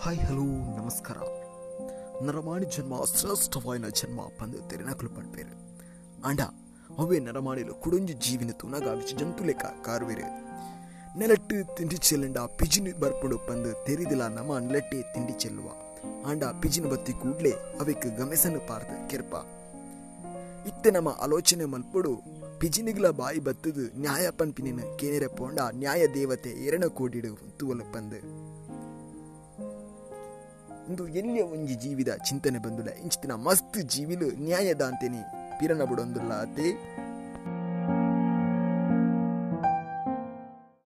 Hi hello ನಮಸ್ಕಾರ. ನರಮಾಣಿ ಜನ್ಮ ಶ್ರೇಷ್ಠವಾಯಿನ ಜನ್ಮ ಪಂದು ತೆರೆನಕಲು ಪಣ್ಪೇರು ಅಂಡ ಅವೇ ನರಮಾಣಿಲು ಕುಡುಂಜಿ ಜೀವಿನ ತುನಗ ವಿಚ ಜಂತು ಲೆಕ್ಕ ಕಾರುವೆರೆ. ನೆಲಟ್ಟು ತಿಂಡಿ ಚೆಲ್ಲಂಡ ಪಿಜಿನ ಬರ್ಪಡು ಪಂದು ತೆರಿದಿಲ್ಲ ನಮ ನೆಲಟ್ಟೆ ತಿಂಡಿ ಚೆಲ್ಲುವ. ಆಂಡ, ಪಿಜಿನ ಬತ್ತಿ ಕೂಡ್ಲೆ ಅವೆಕ್ ಗಮೆಸನ್ನು ಪಾರ್ದ ಕೆರ್ಪ. ಇತ್ತೆ ನಮ್ಮ ಆಲೋಚನೆ ಮಲ್ಪಡು, ಪಿಜಿನಿಗ್ಲ ಬಾಯಿ ಬತ್ತದು ನ್ಯಾಯ ಪನ್ಪಿನಿನ ಕೇನೆರೆ ಪೋಂಡ ನ್ಯಾಯ ದೇವತೆ ಎರಣ ಕೋಡಿಡು ತೂವಲು ಪಂದು ಇಂದು ಎಲ್ಲಿಯ ಒಂಜಿ ಜೀವಿದ ಚಿಂತನೆ ಬಂದುಲ ಇಂಚಿತ್ತಿನ ಮಸ್ತ್ ಜೀವಿಲು ನ್ಯಾಯದ ಪಿರನ ಬುಡೊಂದುಲ್ಲ